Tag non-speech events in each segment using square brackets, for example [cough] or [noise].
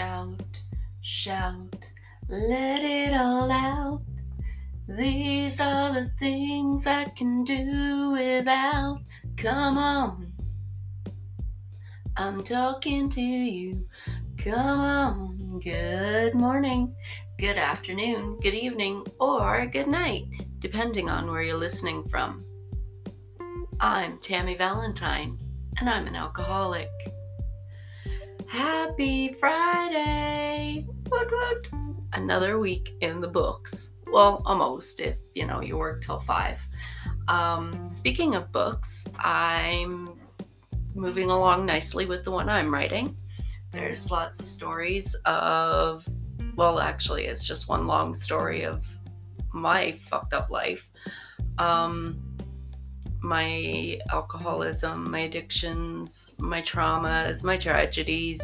Shout, shout, let it all out. These are the things I can do without. Come on. I'm talking to you. Come on. Good morning, good afternoon, good evening, or good night, depending on where you're listening from. I'm Tammy Valentine, and I'm an alcoholic. Happy Friday! Woot woot! Another week in the books. Well, almost, if you know you work till five. Um, speaking of books, I'm moving along nicely with the one I'm writing. There's lots of stories of, well, actually, it's just one long story of my fucked up life. Um, my alcoholism, my addictions, my traumas, my tragedies,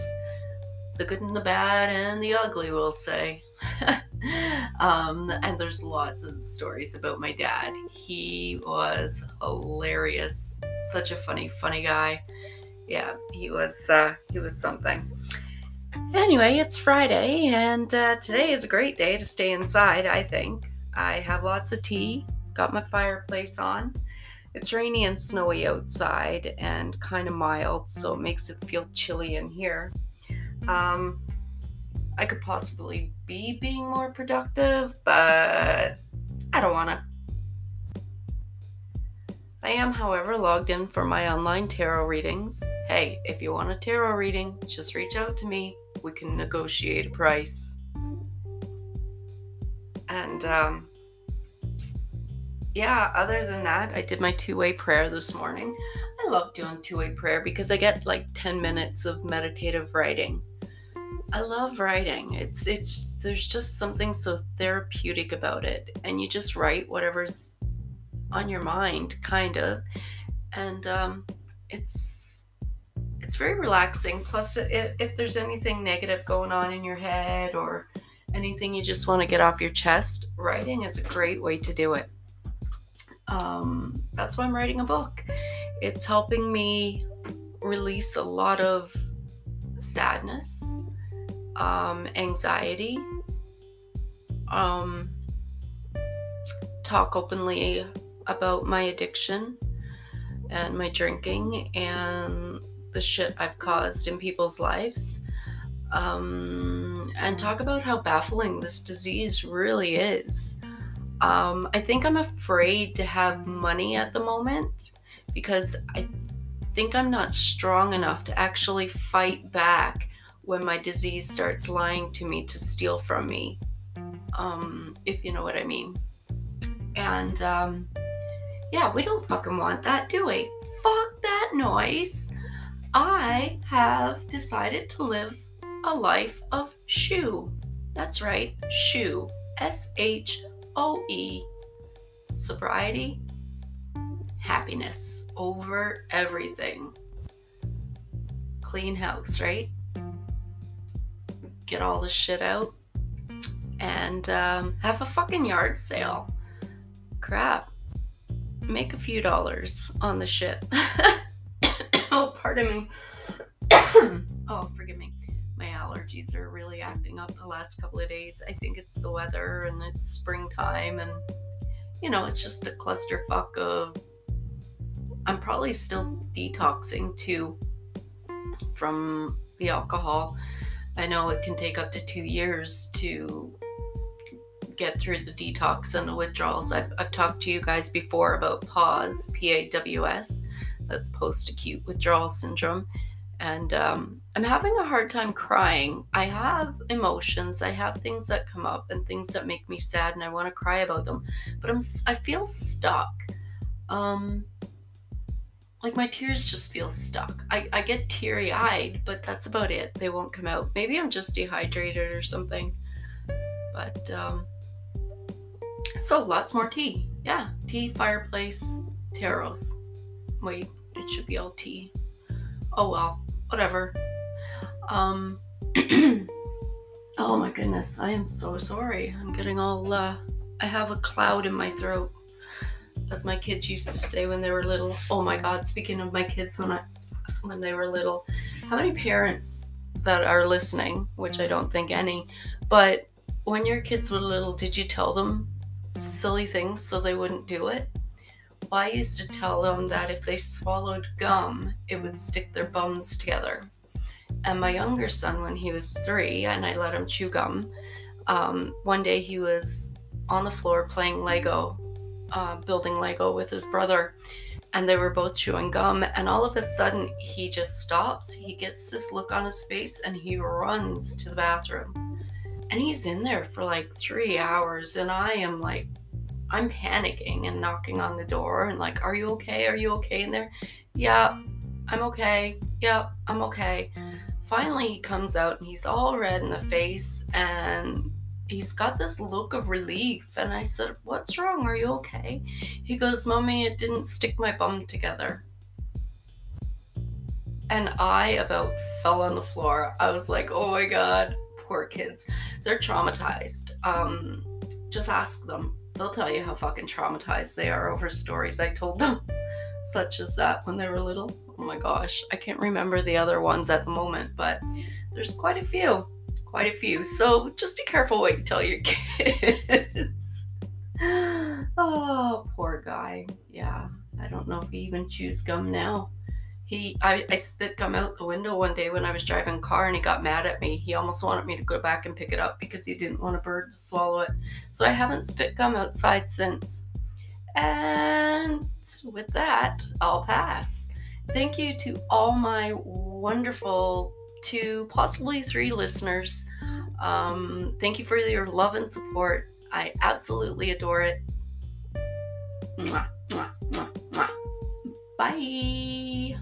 the good and the bad and the ugly, we'll say. [laughs] um, and there's lots of stories about my dad. He was hilarious, such a funny, funny guy. Yeah, he was. Uh, he was something. Anyway, it's Friday, and uh, today is a great day to stay inside. I think I have lots of tea, got my fireplace on it's rainy and snowy outside and kind of mild, so it makes it feel chilly in here. Um, I could possibly be being more productive, but I don't want to. I am, however, logged in for my online tarot readings. Hey, if you want a tarot reading, just reach out to me. We can negotiate a price. And um, yeah, other than that, I did my two way prayer this morning. I love doing two way prayer because I get like 10 minutes of meditative writing. I love writing. It's it's there's just something so therapeutic about it, and you just write whatever's on your mind, kind of, and um, it's it's very relaxing. Plus, if, if there's anything negative going on in your head or anything you just want to get off your chest, writing is a great way to do it um, that's why I'm writing a book. It's helping me release a lot of sadness, um, anxiety, um, talk openly about my addiction and my drinking and the shit I've caused in people's lives. Um, and talk about how baffling this disease really is. Um, I think I'm afraid to have money at the moment because I think I'm not strong enough to actually fight back when my disease starts lying to me to steal from me, um, if you know what I mean. And um, yeah, we don't fucking want that, do we? Fuck that noise. I have decided to live a life of shoe. That's right, shoe. S H OE, sobriety, happiness over everything. Clean house, right? Get all the shit out and um, have a fucking yard sale. Crap. Make a few dollars on the shit. [coughs] oh, pardon me. [coughs] oh, forgive me allergies are really acting up the last couple of days. I think it's the weather and it's springtime and you know, it's just a clusterfuck of I'm probably still detoxing too from the alcohol. I know it can take up to 2 years to get through the detox and the withdrawals. I've, I've talked to you guys before about PAWS, P A W S, that's post acute withdrawal syndrome and um, I'm having a hard time crying. I have emotions, I have things that come up and things that make me sad, and I want to cry about them, but I'm I feel stuck. Um, like my tears just feel stuck. I, I get teary eyed, but that's about it. They won't come out. Maybe I'm just dehydrated or something. But um, so lots more tea. Yeah, tea, fireplace, taros. Wait, it should be all tea. Oh well whatever. Um, [clears throat] oh my goodness, I am so sorry. I'm getting all, uh, I have a cloud in my throat, as my kids used to say when they were little. Oh my God, speaking of my kids when I, when they were little, how many parents that are listening, which I don't think any, but when your kids were little, did you tell them silly things so they wouldn't do it? Well, I used to tell them that if they swallowed gum, it would stick their bums together. And my younger son, when he was three, and I let him chew gum, um, one day he was on the floor playing Lego, uh, building Lego with his brother, and they were both chewing gum. And all of a sudden, he just stops. He gets this look on his face and he runs to the bathroom. And he's in there for like three hours. And I am like, I'm panicking and knocking on the door and like, Are you okay? Are you okay in there? Yeah, I'm okay. Yeah, I'm okay. Finally, he comes out and he's all red in the face and he's got this look of relief. And I said, What's wrong? Are you okay? He goes, Mommy, it didn't stick my bum together. And I about fell on the floor. I was like, Oh my God, poor kids. They're traumatized. Um, just ask them. They'll tell you how fucking traumatized they are over stories I told them, [laughs] such as that when they were little. Oh my gosh, I can't remember the other ones at the moment, but there's quite a few quite a few. So just be careful what you tell your [laughs] kids. [gasps] oh, poor guy. Yeah, I don't know if he even chews gum now. He, I, I spit gum out the window one day when I was driving a car and he got mad at me. He almost wanted me to go back and pick it up because he didn't want a bird to swallow it. So I haven't spit gum outside since. And with that, I'll pass. Thank you to all my wonderful two, possibly three listeners. Um, thank you for your love and support. I absolutely adore it. Mwah, mwah, mwah, Bye.